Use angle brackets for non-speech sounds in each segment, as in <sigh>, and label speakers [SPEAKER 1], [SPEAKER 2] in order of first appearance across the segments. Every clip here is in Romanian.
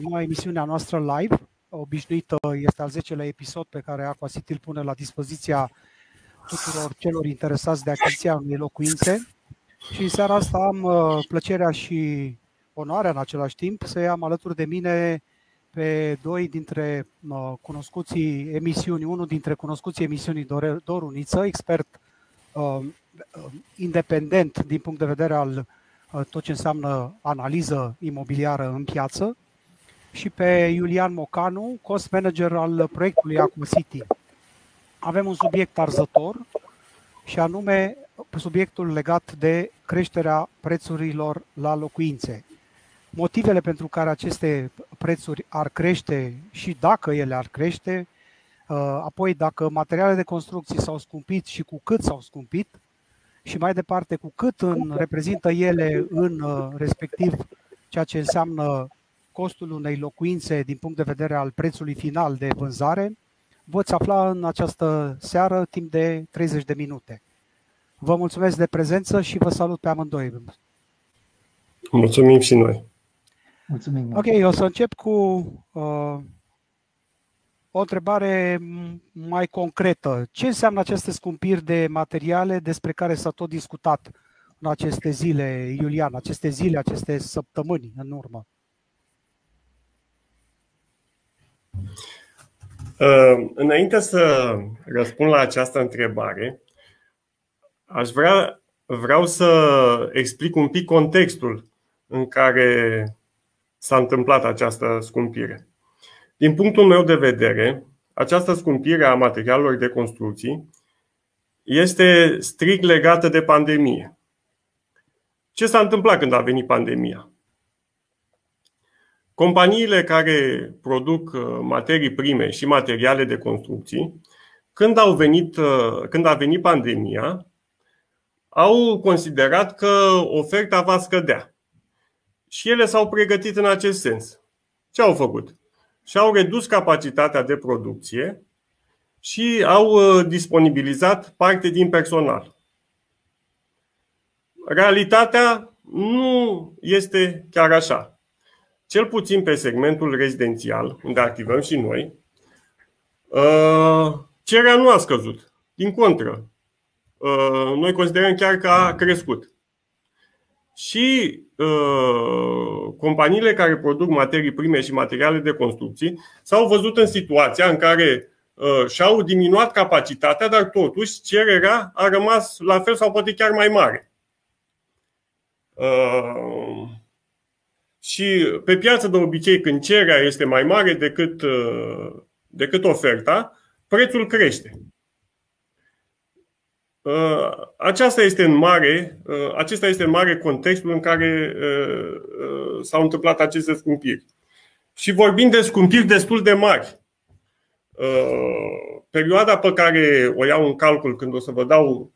[SPEAKER 1] noua emisiunea noastră live. Obișnuită este al 10-lea episod pe care Aquacity îl pune la dispoziția tuturor celor interesați de achiziția unei locuințe. Și în seara asta am uh, plăcerea și onoarea în același timp să am alături de mine pe doi dintre uh, cunoscuții emisiuni, unul dintre cunoscuții emisiunii Doruniță, expert uh, independent din punct de vedere al Uh, tot ce înseamnă analiză imobiliară în piață și pe Iulian Mocanu, cost manager al proiectului Acum City. Avem un subiect arzător și anume subiectul legat de creșterea prețurilor la locuințe. Motivele pentru care aceste prețuri ar crește și dacă ele ar crește, uh, apoi dacă materialele de construcții s-au scumpit și cu cât s-au scumpit, și mai departe, cu cât în, reprezintă ele în uh, respectiv ceea ce înseamnă costul unei locuințe din punct de vedere al prețului final de vânzare, voți afla în această seară timp de 30 de minute. Vă mulțumesc de prezență și vă salut pe amândoi.
[SPEAKER 2] Mulțumim și noi.
[SPEAKER 1] Mulțumim. Ok, o să încep cu uh, o întrebare mai concretă. Ce înseamnă aceste scumpiri de materiale despre care s-a tot discutat în aceste zile, Iulian, aceste zile, aceste săptămâni în urmă?
[SPEAKER 2] Uh, înainte să răspund la această întrebare, aș vrea, vreau să explic un pic contextul în care s-a întâmplat această scumpire. Din punctul meu de vedere, această scumpire a materialelor de construcții este strict legată de pandemie. Ce s-a întâmplat când a venit pandemia? Companiile care produc uh, materii prime și materiale de construcții, când, au venit, uh, când a venit pandemia, au considerat că oferta va scădea. Și ele s-au pregătit în acest sens. Ce au făcut? și-au redus capacitatea de producție și au uh, disponibilizat parte din personal. Realitatea nu este chiar așa. Cel puțin pe segmentul rezidențial, unde activăm și noi, uh, cererea nu a scăzut. Din contră, uh, noi considerăm chiar că a crescut. Și uh, companiile care produc materii prime și materiale de construcții s-au văzut în situația în care uh, și-au diminuat capacitatea, dar totuși cererea a rămas la fel sau poate chiar mai mare. Uh, și pe piață de obicei, când cererea este mai mare decât, uh, decât oferta, prețul crește. Uh, aceasta este în mare, uh, acesta este în mare contextul în care uh, s-au întâmplat aceste scumpiri. Și vorbim de scumpiri destul de mari. Perioada pe care o iau în calcul când o să vă dau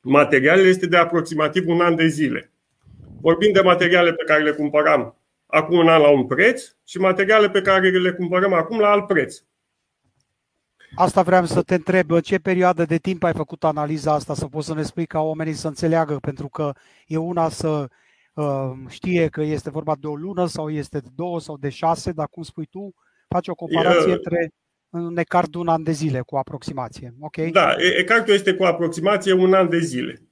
[SPEAKER 2] materialele este de aproximativ un an de zile. Vorbim de materiale pe care le cumpăram acum un an la un preț și materiale pe care le cumpărăm acum la alt preț.
[SPEAKER 1] Asta vreau să te întreb, în ce perioadă de timp ai făcut analiza asta, să poți să ne spui ca oamenii să înțeleagă, pentru că e una să uh, știe că este vorba de o lună sau este de două sau de șase, dar cum spui tu, faci o comparație între un ecart de un an de zile cu aproximație. Okay?
[SPEAKER 2] Da, ecartul este cu aproximație un an de zile.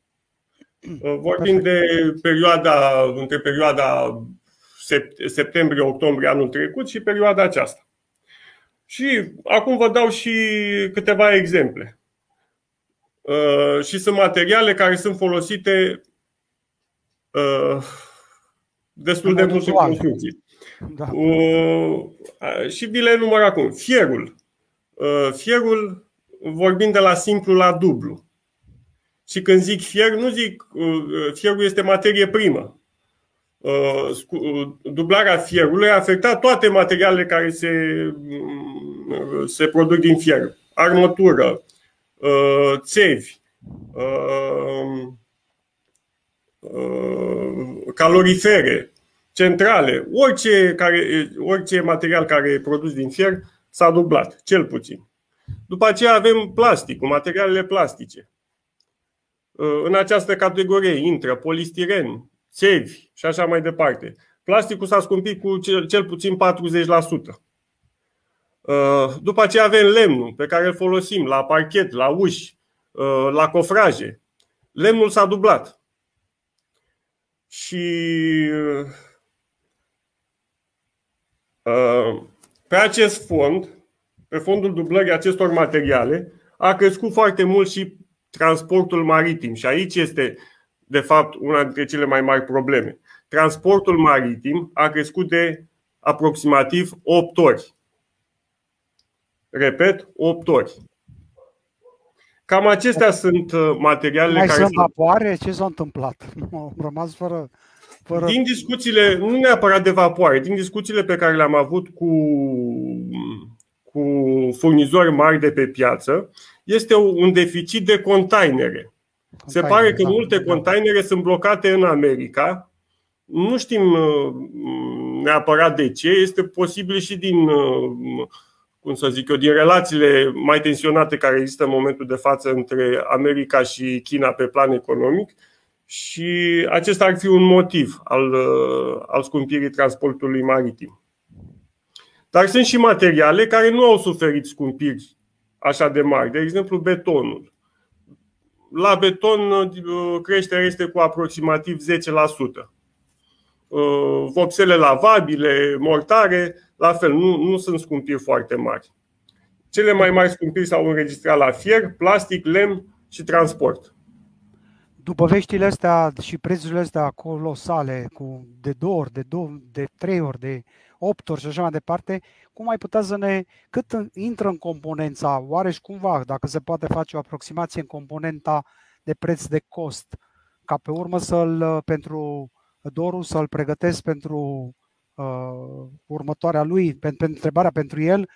[SPEAKER 2] Uh, vorbim Perfect. de perioada, între perioada septembrie-octombrie anul trecut și perioada aceasta. Și acum vă dau și câteva exemple. Uh, și sunt materiale care sunt folosite uh, destul de mult în construcții. Da. Uh, și vi le număr acum. Fierul. Fierul, vorbim de la simplu la dublu. Și când zic fier, nu zic fierul este materie primă. Dublarea fierului a afectat toate materialele care se se produc din fier. Armătură, uh, țevi, uh, uh, calorifere, centrale, orice, care, orice material care e produs din fier s-a dublat, cel puțin. După aceea avem plasticul, materialele plastice. În această categorie intră polistiren, țevi și așa mai departe. plasticul s-a scumpit cu cel puțin 40%. După aceea avem lemnul pe care îl folosim la parchet, la uși, la cofraje. Lemnul s-a dublat. Și pe acest fond, pe fondul dublării acestor materiale, a crescut foarte mult și transportul maritim. Și aici este, de fapt, una dintre cele mai mari probleme. Transportul maritim a crescut de aproximativ 8 ori. Repet, 8 ori. Cam acestea sunt uh, materialele
[SPEAKER 1] mai
[SPEAKER 2] care
[SPEAKER 1] sunt vapoare? Ce s-a întâmplat? <laughs> Am rămas fără, fără...
[SPEAKER 2] Din discuțiile, nu neapărat de vapoare, din discuțiile pe care le-am avut cu, cu furnizori mari de pe piață, este un deficit de containere. Se pare că da, multe da. containere sunt blocate în America. Nu știm uh, neapărat de ce, este posibil și din, uh, cum să zic eu, din relațiile mai tensionate care există în momentul de față între America și China pe plan economic și acesta ar fi un motiv al, uh, al scumpirii transportului maritim. Dar sunt și materiale care nu au suferit scumpiri așa de mari. De exemplu, betonul. La beton uh, creșterea este cu aproximativ 10%. Uh, vopsele lavabile, mortare, la fel, nu, nu sunt scumpiri foarte mari. Cele mai mari scumpiri s-au înregistrat la fier, plastic, lemn și transport.
[SPEAKER 1] După veștile astea și prețurile astea colosale, cu de două ori, de, două, de trei ori, de 8 ori și așa mai departe, cum ai putea să ne, cât intră în componența, oare și cumva, dacă se poate face o aproximație în componenta de preț de cost, ca pe urmă să-l, pentru Doru, să-l pregătesc pentru uh, următoarea lui, pentru, pentru întrebarea pentru el,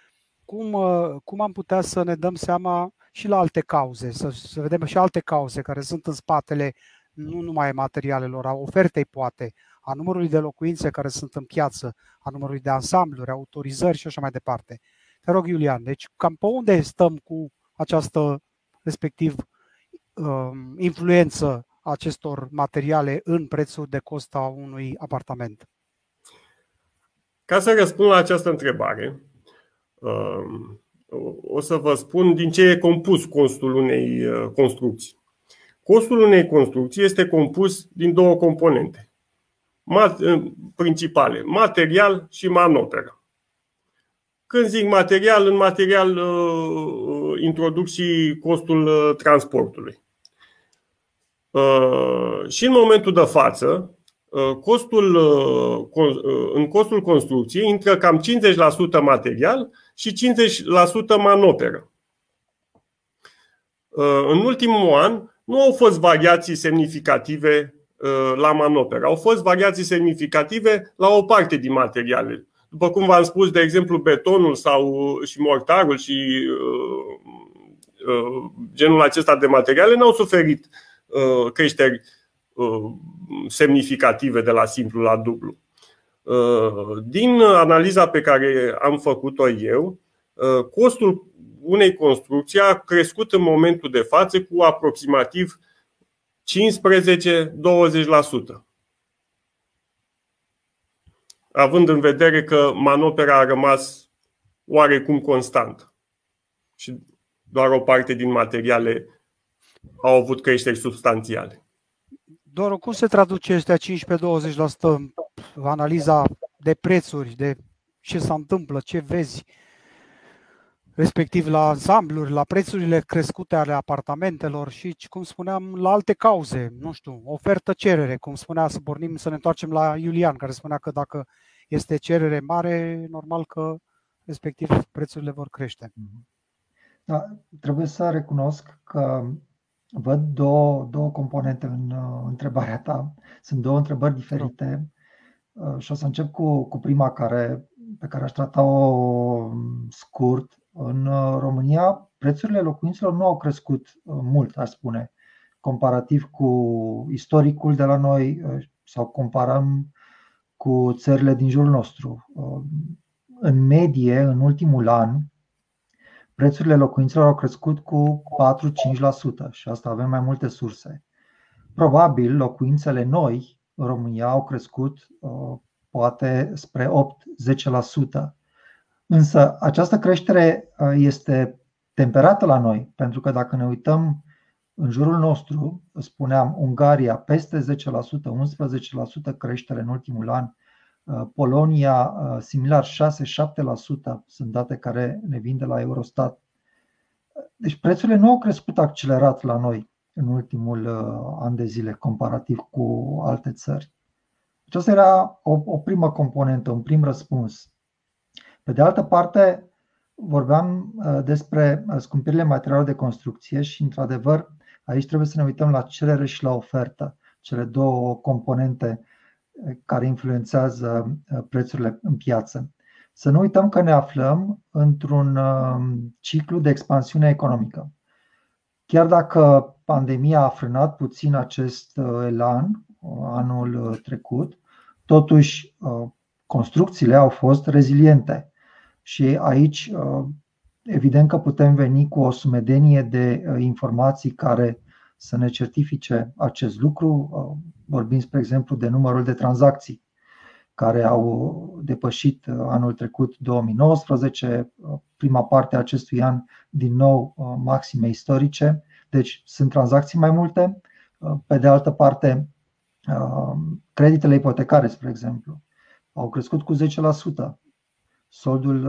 [SPEAKER 1] cum, uh, cum am putea să ne dăm seama și la alte cauze, să, să vedem și alte cauze care sunt în spatele nu numai materialelor, a ofertei poate, a numărului de locuințe care sunt în piață, a numărului de ansambluri, autorizări și așa mai departe. Te rog, Iulian, deci cam pe unde stăm cu această, respectiv, um, influență acestor materiale în prețul de cost a unui apartament?
[SPEAKER 2] Ca să răspund la această întrebare, um, o să vă spun din ce e compus costul unei uh, construcții. Costul unei construcții este compus din două componente principale, material și manoperă. Când zic material, în material uh, uh, introduc și costul uh, transportului. Și în momentul de față, costul, în costul construcției intră cam 50% material și 50% manoperă. În ultimul an nu au fost variații semnificative Uh, la manoperă. Au fost variații semnificative la o parte din materiale. După cum v-am spus, de exemplu, betonul sau și mortarul și uh, uh, genul acesta de materiale n-au suferit uh, creșteri uh, semnificative de la simplu la dublu. Uh, din analiza pe care am făcut-o eu, costul unei construcții a crescut în momentul de față cu aproximativ 15-20%. Având în vedere că manopera a rămas oarecum constant și doar o parte din materiale au avut creșteri substanțiale.
[SPEAKER 1] Doar cum se traduce ăstea 15-20% analiza de prețuri, de ce se întâmplă, ce vezi? Respectiv la ansambluri, la prețurile crescute ale apartamentelor și, cum spuneam, la alte cauze, nu știu, ofertă-cerere, cum spunea să pornim, să ne întoarcem la Iulian, care spunea că dacă este cerere mare, normal că respectiv prețurile vor crește. Mhm.
[SPEAKER 3] Da, trebuie să recunosc că văd două, două componente în uh, întrebarea ta. Sunt două întrebări diferite uh, și o să încep cu, cu prima care, pe care aș trata-o um, scurt în uh, România, prețurile locuințelor nu au crescut uh, mult, aș spune, comparativ cu istoricul de la noi uh, sau comparăm cu țările din jurul nostru. În medie, în ultimul an, prețurile locuințelor au crescut cu 4-5% și asta avem mai multe surse. Probabil locuințele noi în România au crescut poate spre 8-10%. Însă această creștere este temperată la noi, pentru că dacă ne uităm în jurul nostru, spuneam, Ungaria peste 10%, 11% creștere în ultimul an, Polonia similar 6-7% sunt date care ne vin de la Eurostat. Deci prețurile nu au crescut accelerat la noi în ultimul an de zile comparativ cu alte țări. Aceasta era o, o primă componentă, un prim răspuns. Pe de altă parte, vorbeam despre scumpirile materialelor de construcție și, într-adevăr, Aici trebuie să ne uităm la cerere și la ofertă, cele două componente eh, care influențează eh, prețurile în piață. Să nu uităm că ne aflăm într-un eh, ciclu de expansiune economică. Chiar dacă pandemia a frânat puțin acest elan anul trecut, totuși construcțiile au fost reziliente. Și aici Evident că putem veni cu o sumedenie de uh, informații care să ne certifice acest lucru. Uh, vorbim, spre exemplu, de numărul de tranzacții care au depășit uh, anul trecut 2019, prima parte a acestui an, din nou maxime istorice. Deci sunt tranzacții mai multe. Pe de altă parte, creditele ipotecare, spre exemplu, au crescut cu 10%. Soldul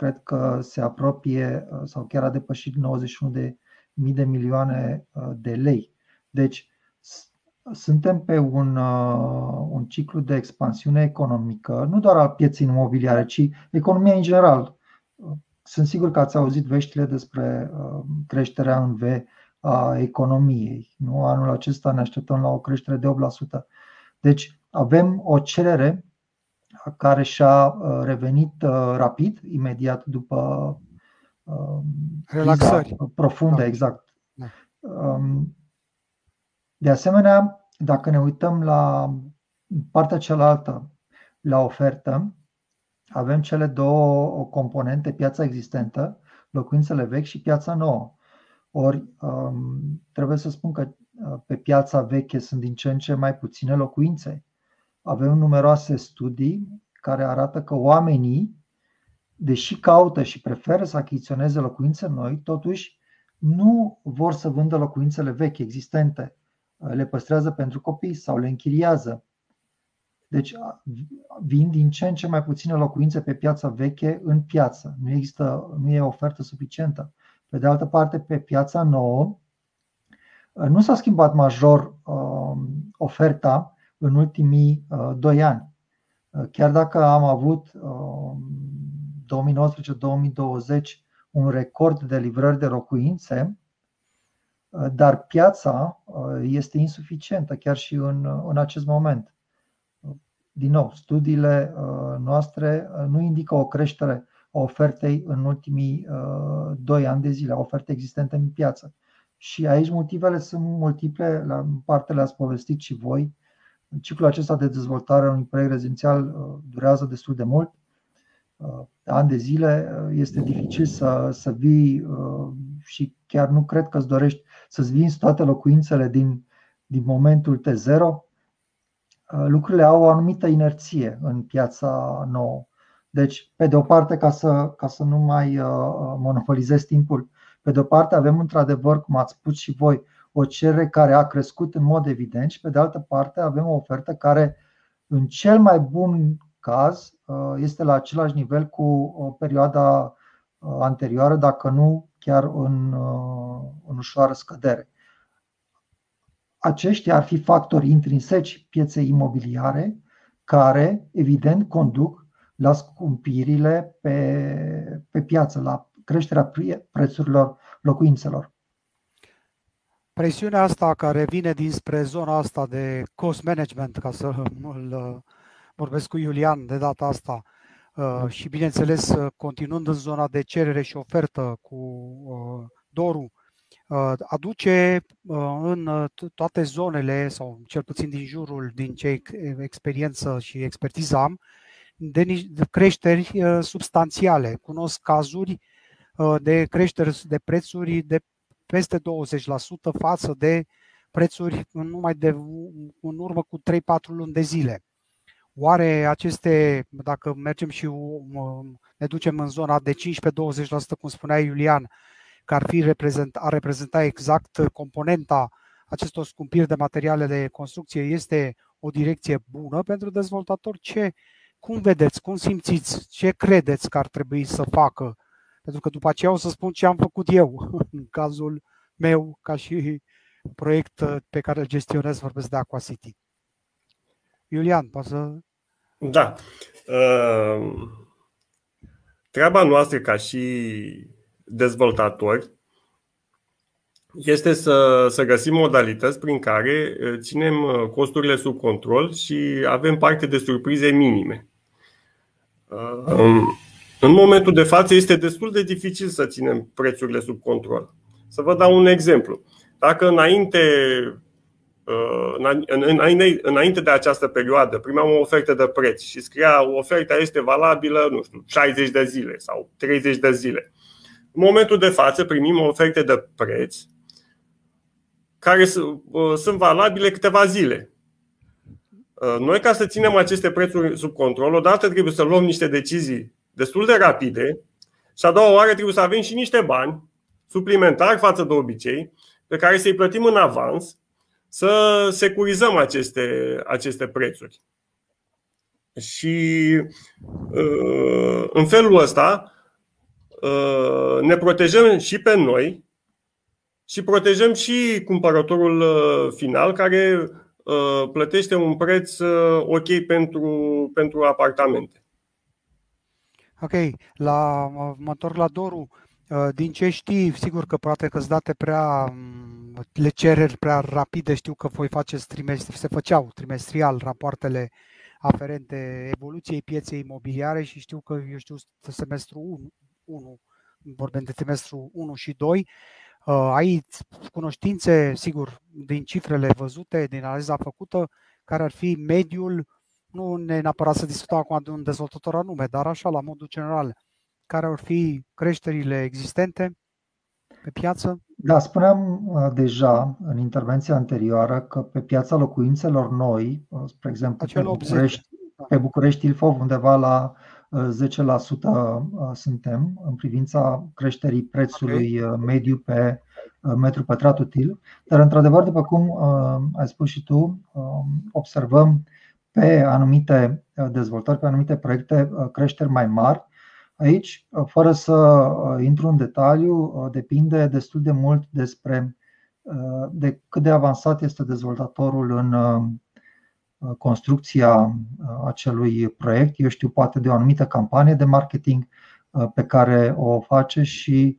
[SPEAKER 3] cred că se apropie uh, sau chiar a depășit 91 de mii de milioane uh, de lei. Deci suntem pe un, uh, un ciclu de expansiune economică, nu doar al pieței imobiliare, ci economia în general. Sunt sigur că ați auzit veștile despre creșterea în V a economiei. Nu? Anul acesta ne așteptăm la o creștere de 8%. Deci avem o cerere care și-a uh, revenit uh, rapid, imediat după
[SPEAKER 1] um, relaxări
[SPEAKER 3] profundă, da. exact. Da. Um, de asemenea, dacă ne uităm la partea cealaltă, la ofertă, avem cele două componente, piața existentă, locuințele vechi și piața nouă. Ori um, trebuie să spun că uh, pe piața veche sunt din ce în ce mai puține locuințe avem numeroase studii care arată că oamenii, deși caută și preferă să achiziționeze locuințe noi, totuși nu vor să vândă locuințele vechi existente. Le păstrează pentru copii sau le închiriază. Deci vin din ce în ce mai puține locuințe pe piața veche în piață. Nu există, nu e ofertă suficientă. Pe de altă parte, pe piața nouă, nu s-a schimbat major uh, oferta, în ultimii uh, doi ani. Uh, chiar dacă am avut 2019-2020 uh, un record de livrări de locuințe, dar piața este insuficientă chiar și în, în acest moment. Din nou, studiile noastre nu indică o creștere a ofertei în ultimii doi ani de zile, a ofertei existente în piață. Și aici motivele sunt multiple, la parte le-ați povestit și voi, Ciclul acesta de dezvoltare a unui proiect rezidențial uh, durează destul de mult, uh, ani de zile. Uh, este dificil să, să vii și chiar nu cred că îți dorești să-ți vinzi toate locuințele din, din momentul T0. Lucrurile au o anumită inerție în piața nouă. Deci, pe de o parte, ca să, ca să nu mai monopolizez timpul, pe de o parte avem într-adevăr, cum ați spus și voi, o cerere care a crescut în mod evident și pe de altă parte avem o ofertă care în cel mai bun caz uh, este la același nivel cu o perioada uh, anterioară, dacă nu chiar în, uh, în ușoară scădere. Aceștia ar fi factori intrinseci pieței imobiliare care, evident, conduc la scumpirile pe, pe piață, la creșterea prețurilor locuințelor
[SPEAKER 1] presiunea asta care vine dinspre zona asta de cost management, ca să îl uh, vorbesc cu Iulian de data asta, uh, și bineînțeles uh, continuând în zona de cerere și ofertă cu Doru, aduce în toate zonele, sau cel puțin din jurul, din ce experiență și expertiză am, de creșteri substanțiale. Cunosc cazuri de creșteri de prețuri de peste 20% față de prețuri în numai de în urmă cu 3-4 luni de zile. Oare aceste, dacă mergem și ne ducem în zona de 15-20%, cum spunea Iulian, că ar, fi reprezent, ar reprezenta exact componenta acestor scumpiri de materiale de construcție, este o direcție bună pentru dezvoltator? Ce, cum vedeți, cum simțiți, ce credeți că ar trebui să facă? Pentru că după aceea o să spun ce am făcut eu <laughs> în cazul meu ca și proiect pe care îl gestionez, vorbesc de Aqua City. Iulian, poți să...
[SPEAKER 2] Da. Uh, treaba noastră ca și dezvoltatori este să, să găsim modalități prin care uh, ținem uh, costurile sub control și avem parte de surprize minime. Um, în momentul de față este destul de dificil să ținem prețurile sub control. Să vă dau un exemplu. Dacă înainte Uh, înainte de această perioadă primeam o ofertă de preț și scria oferta este valabilă, nu știu, 60 de zile sau 30 de zile. În momentul de față primim oferte de preț care uh, sunt valabile câteva zile. Uh, noi, ca să ținem aceste prețuri sub control, odată trebuie să luăm niște decizii destul de rapide și a doua oară trebuie să avem și niște bani suplimentari față de obicei, pe care să-i plătim în avans să securizăm aceste, aceste prețuri. Și uh, în felul ăsta uh, ne protejăm și pe noi și protejăm și cumpărătorul uh, final care plătește un preț ok pentru, pentru apartamente.
[SPEAKER 1] Ok, la, mă întorc la Doru. Din ce știi, sigur că poate că date prea le cereri prea rapide. Știu că voi faceți trimestri, se făceau trimestrial rapoartele aferente evoluției pieței imobiliare și știu că, eu știu, semestru 1, 1 vorbim de trimestru 1 și 2, uh, ai cunoștințe, sigur, din cifrele văzute, din analiza făcută, care ar fi mediul, nu ne neapărat să discutăm acum de un dezvoltator anume, dar așa, la modul general, care ar fi creșterile existente pe piață?
[SPEAKER 3] Da, spuneam uh, deja în intervenția anterioară că pe piața locuințelor noi, uh, spre exemplu pe București, pe București Ilfov, undeva la 10% uh, suntem în privința creșterii prețului okay. mediu pe metru pătrat util. Dar, într-adevăr, după cum ai spus și tu, observăm pe anumite dezvoltări, pe anumite proiecte, creșteri mai mari Aici, fără să uh, intru în detaliu, uh, depinde destul de mult despre uh, de cât de avansat este dezvoltatorul în construcția acelui proiect. Eu știu, poate de o anumită campanie de marketing pe care o face și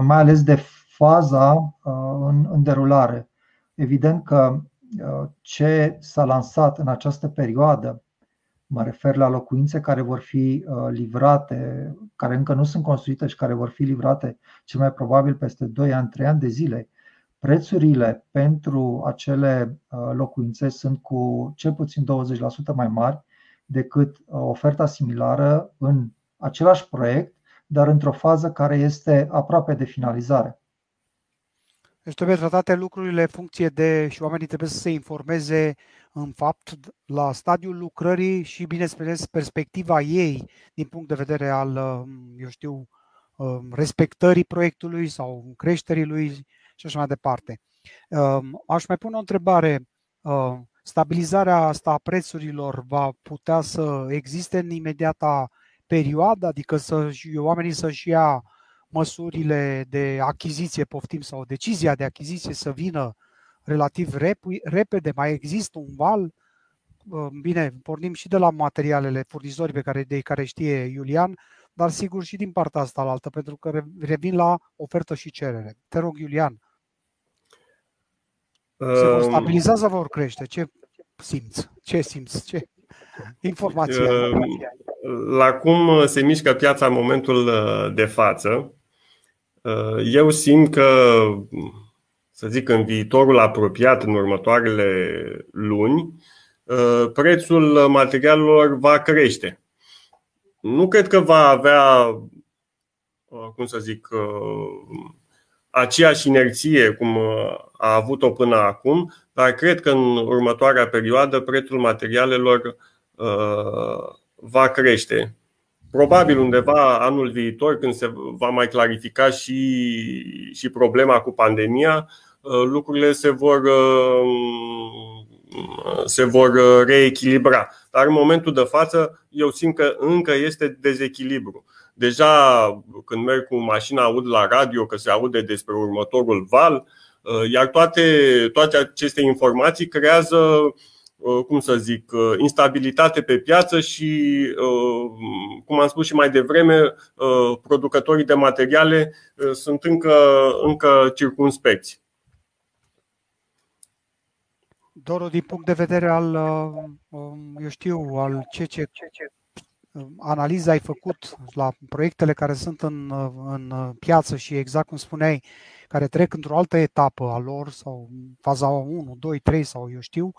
[SPEAKER 3] mai ales de faza în, în derulare. Evident că ce s-a lansat în această perioadă Mă refer la locuințe care vor fi uh, livrate, care încă nu sunt construite și care vor fi livrate cel mai probabil peste 2 ani, 3 ani de zile. Prețurile pentru acele uh, locuințe sunt cu cel puțin 20% mai mari decât uh, oferta similară în același proiect, dar într-o fază care este aproape de finalizare.
[SPEAKER 1] Deci trebuie tratate lucrurile în funcție de și oamenii trebuie să se informeze în fapt la stadiul lucrării și, bineînțeles, perspectiva ei din punct de vedere al, um, eu știu, um, respectării proiectului sau creșterii lui și așa mai departe. Um, aș mai pune o întrebare. Stabilizarea asta a prețurilor va putea să existe în imediata perioadă, adică să oamenii să-și ia măsurile de achiziție, poftim, sau decizia de achiziție să vină relativ repede, mai există un val. Uh, bine, pornim și de la materialele furnizori pe care, de care știe Iulian, dar sigur și din partea asta la altă, pentru că revin la ofertă și cerere. Te rog, Iulian. Se vor um, stabiliza sau vor crește? Ce simți? Ce simți? Ce informație? Um,
[SPEAKER 2] la cum se mișcă piața în momentul uh, de față, uh, eu simt că să zic, în viitorul apropiat, în următoarele luni, uh, prețul materialelor va crește. Nu cred că va avea, uh, cum să zic, uh, aceeași inerție cum a avut-o până acum, dar cred că în următoarea perioadă prețul materialelor va crește. Probabil undeva anul viitor, când se va mai clarifica și, și problema cu pandemia, lucrurile se vor, se vor reechilibra. Dar în momentul de față, eu simt că încă este dezechilibru. Deja când merg cu mașina aud la radio că se aude despre următorul val, iar toate, toate aceste informații creează Uh, cum să zic, uh, instabilitate pe piață și, uh, cum am spus și mai devreme, producătorii de materiale sunt încă, încă circunspecți.
[SPEAKER 1] Doru, din punct de vedere al, um, eu știu, al ce, ce, ce analiza ai făcut la proiectele care sunt în, în piață și exact cum spuneai, care trec într-o altă etapă a lor sau faza 1, 2, 3 sau eu știu, uh,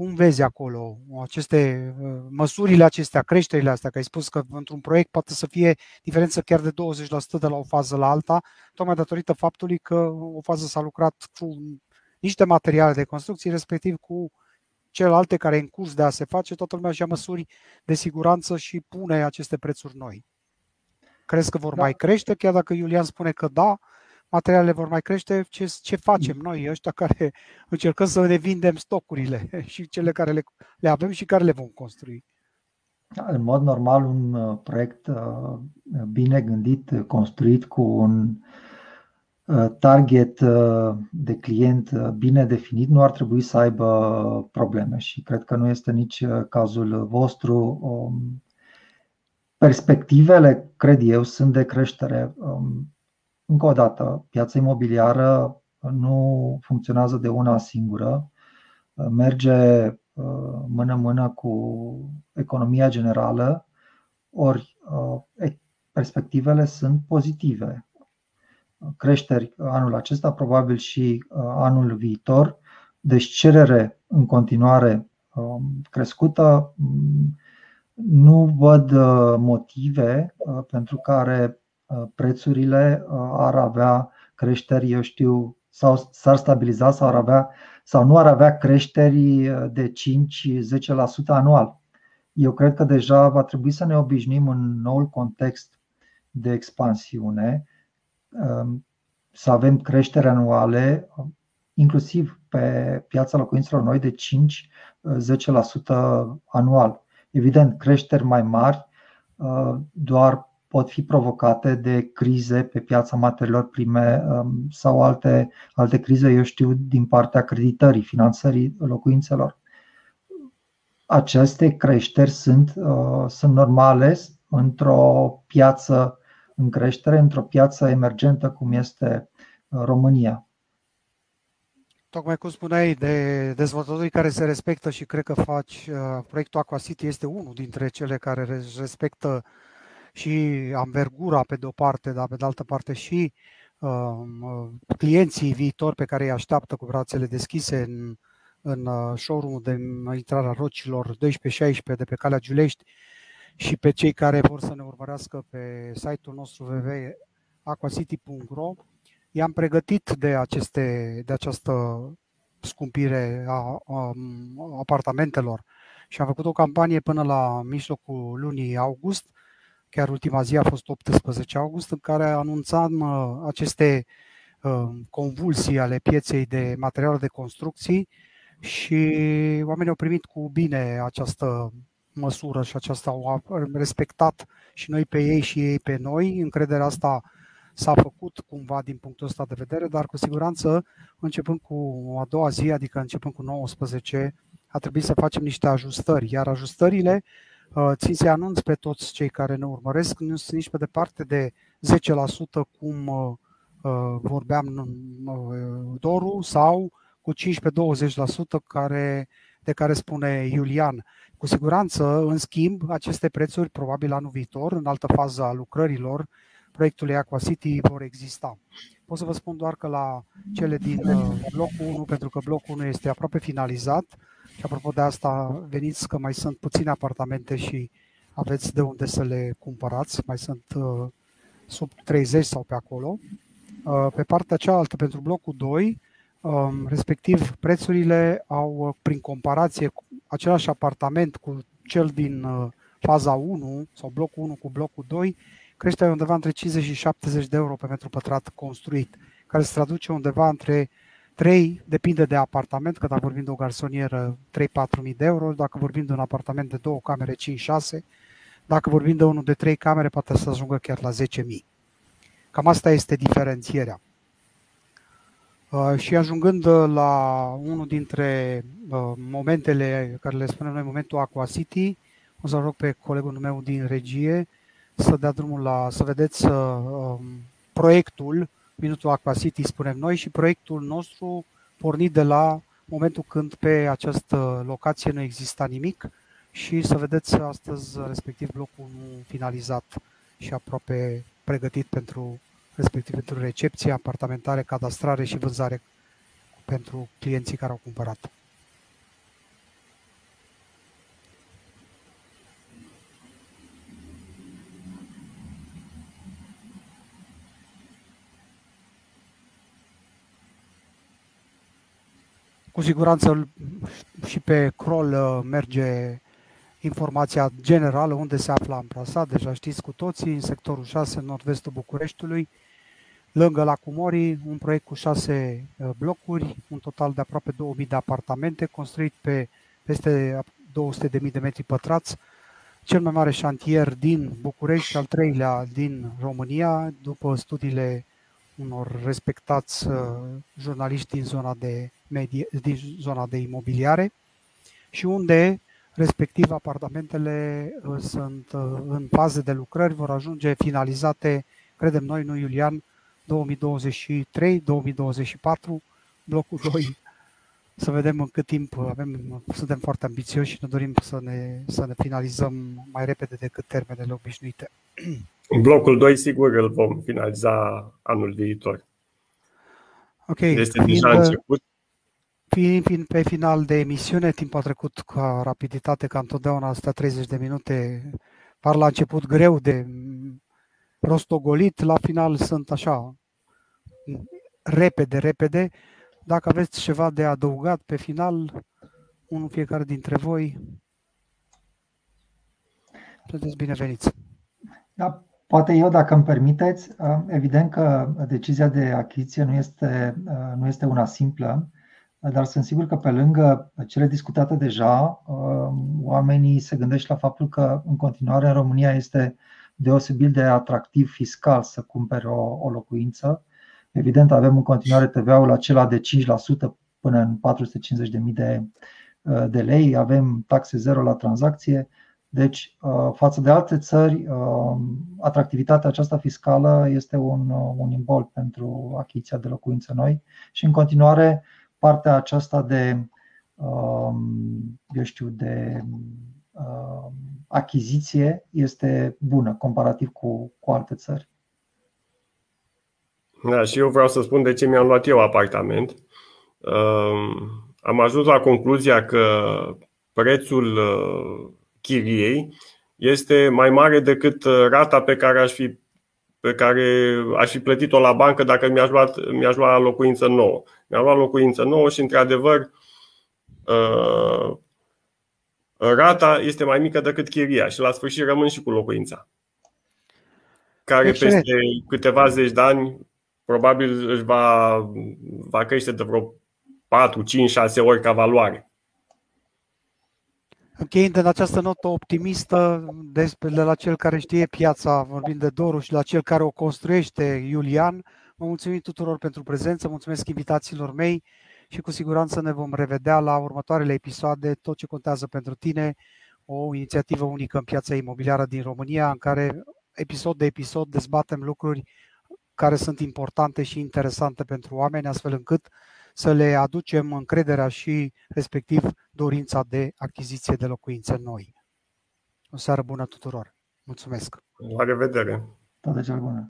[SPEAKER 1] cum vezi acolo aceste uh, măsurile acestea, creșterile astea, că ai spus că într-un proiect poate să fie diferență chiar de 20% de la o fază la alta, tocmai datorită faptului că o fază s-a lucrat cu niște materiale de construcție, respectiv cu celelalte care în curs de a se face, toată lumea și măsuri de siguranță și pune aceste prețuri noi. Crezi că vor da. mai crește, chiar dacă Iulian spune că da, materialele vor mai crește, ce, ce facem noi, ăștia care încercăm să ne vindem stocurile <laughs> și cele care le, le avem și care le vom construi?
[SPEAKER 3] Da, în mod normal, un uh, proiect uh, bine gândit, construit cu un uh, target de client bine definit, nu ar trebui să aibă probleme și cred că nu este nici cazul vostru. Um, perspectivele, cred eu, sunt de creștere. Um, încă o dată, piața imobiliară nu funcționează de una singură, merge uh, mână-mână cu economia generală, ori uh, perspectivele sunt pozitive. Creșteri anul acesta, probabil și uh, anul viitor, deci cerere în continuare um, crescută. Nu văd motive pentru care Uh, prețurile uh, ar avea creșteri, eu știu, sau s-ar stabiliza sau ar avea sau nu ar avea creșteri uh, de 5-10% anual. Eu cred că deja va trebui să ne obișnim în noul context de expansiune, um, să avem creșteri anuale, inclusiv pe piața locuințelor noi, de 5-10% anual. Evident, creșteri mai mari doar pot fi provocate de crize pe piața materiilor prime um, sau alte, alte crize, eu știu, din partea creditării, finanțării locuințelor. Aceste creșteri sunt, uh, sunt normale într-o piață în creștere, într-o piață emergentă cum este uh, România.
[SPEAKER 1] Tocmai cum spuneai, de dezvoltatorii care se respectă și cred că faci, uh, proiectul Aquacity este unul dintre cele care respectă uh, și amvergura pe de o parte, dar pe de altă parte și uh, clienții viitori pe care îi așteaptă cu brațele deschise în, în uh, showroom de intrarea rocilor 12-16 de pe calea Giulești și pe cei care vor să ne urmărească pe site-ul nostru www.aquacity.ro i-am pregătit de, aceste, de această scumpire a, a, a apartamentelor și am făcut o campanie până la mijlocul lunii august chiar ultima zi a fost 18 august, în care anunțam uh, aceste uh, convulsii ale pieței de materiale de construcții și oamenii au primit cu bine această măsură și aceasta au respectat și noi pe ei și ei pe noi. Încrederea asta s-a făcut cumva din punctul ăsta de vedere, dar cu siguranță începând cu a doua zi, adică începând cu 19, a trebuit să facem niște ajustări, iar ajustările Uh, țin să anunț pe toți cei care ne urmăresc, nu sunt nici pe departe de 10% cum uh, uh, vorbeam Doru sau cu 15-20% care, de care spune Iulian. Cu siguranță, în schimb, aceste prețuri, probabil anul viitor, în altă fază a lucrărilor proiectului Aqua City, vor exista. Pot să vă spun doar că la cele din blocul 1, pentru că blocul 1 este aproape finalizat, și apropo de asta, veniți că mai sunt puține apartamente și aveți de unde să le cumpărați, mai sunt uh, sub 30 sau pe acolo. Uh, pe partea cealaltă, pentru blocul 2, um, respectiv prețurile au, uh, prin comparație, cu același apartament cu cel din faza 1 sau blocul 1 cu blocul 2, creșterea undeva între 50 și 70 de euro pe metru pătrat construit, care se traduce undeva între 3, depinde de apartament, că dacă vorbim de o garsonieră 3-4 mii de euro, dacă vorbim de un apartament de două camere 5-6, dacă vorbim de unul de trei camere poate să ajungă chiar la 10 mii. Cam asta este diferențierea. Uh, și ajungând la unul dintre uh, momentele care le spunem noi, momentul Aqua City, o să rog pe colegul meu din regie să dea drumul la, să vedeți uh, um, proiectul Minutul Aqua City, spunem noi, și proiectul nostru pornit de la momentul când pe această locație nu exista nimic și să vedeți astăzi respectiv blocul finalizat și aproape pregătit pentru respectiv pentru recepție, apartamentare, cadastrare și vânzare pentru clienții care au cumpărat. Cu siguranță și pe crawl uh, merge informația generală unde se află amplasat, deja știți cu toții, în sectorul 6, în nord-vestul Bucureștiului, lângă la Cumori, un proiect cu 6 uh, blocuri, un total de aproape 2000 de apartamente, construit pe peste 200.000 de metri pătrați, cel mai mare șantier din București, al treilea din România, după studiile unor respectați uh, jurnaliști din zona de, medie, din zona de imobiliare și unde respectiv apartamentele uh, sunt uh, în fază de lucrări, vor ajunge finalizate, credem noi, nu Iulian, 2023-2024, blocul <laughs> 2. Să vedem în cât timp avem, suntem foarte ambițioși și ne dorim să ne, să ne finalizăm mai repede decât termenele obișnuite.
[SPEAKER 2] Blocul 2, sigur, îl vom finaliza anul viitor.
[SPEAKER 1] Ok.
[SPEAKER 2] Este fiind, deja început.
[SPEAKER 1] Fiind, fiind pe final de emisiune, timpul a trecut ca rapiditate, ca întotdeauna, asta 30 de minute. Par la început greu de rostogolit, la final sunt așa, repede, repede. Dacă aveți ceva de adăugat pe final, unul fiecare dintre voi, sunteți bineveniți.
[SPEAKER 3] Da, Poate eu, dacă îmi permiteți, uh, evident că decizia de achiziție nu este, uh, nu este una simplă, dar sunt sigur că pe lângă cele discutate deja, uh, oamenii se gândesc la faptul că în continuare în România este deosebit de atractiv fiscal să cumpere o, o locuință. Evident, avem în continuare TVA-ul acela de 5% până în 450.000 de, de lei, avem taxe zero la tranzacție, deci, uh, față de alte țări, uh, atractivitatea aceasta fiscală este un, uh, un imbol pentru achiziția de locuințe noi. Și, în continuare, partea aceasta de, eu știu, de achiziție este bună comparativ cu, cu alte țări.
[SPEAKER 2] Da, și eu vreau să spun de ce mi-am luat eu apartament. Am ajuns la concluzia că prețul chiriei este mai mare decât uh, rata pe care aș fi, pe care aș fi plătit-o la bancă dacă mi-aș lua, mi-aș lua locuință nouă. Mi-am luat locuință nouă și, într-adevăr, uh, rata este mai mică decât chiria și la sfârșit rămân și cu locuința. Care Excelent. peste câteva zeci de ani probabil își va, va crește de vreo 4, 5, 6 ori ca valoare.
[SPEAKER 1] Încheind în această notă optimistă despre de la cel care știe piața, vorbind de Doru și la cel care o construiește, Iulian, vă mulțumim tuturor pentru prezență, mulțumesc invitațiilor mei și cu siguranță ne vom revedea la următoarele episoade, tot ce contează pentru tine, o inițiativă unică în piața imobiliară din România, în care episod de episod dezbatem lucruri care sunt importante și interesante pentru oameni, astfel încât să le aducem încrederea și respectiv dorința de achiziție de locuințe noi. O seară bună tuturor! Mulțumesc!
[SPEAKER 2] La revedere!
[SPEAKER 3] Toate cele bune!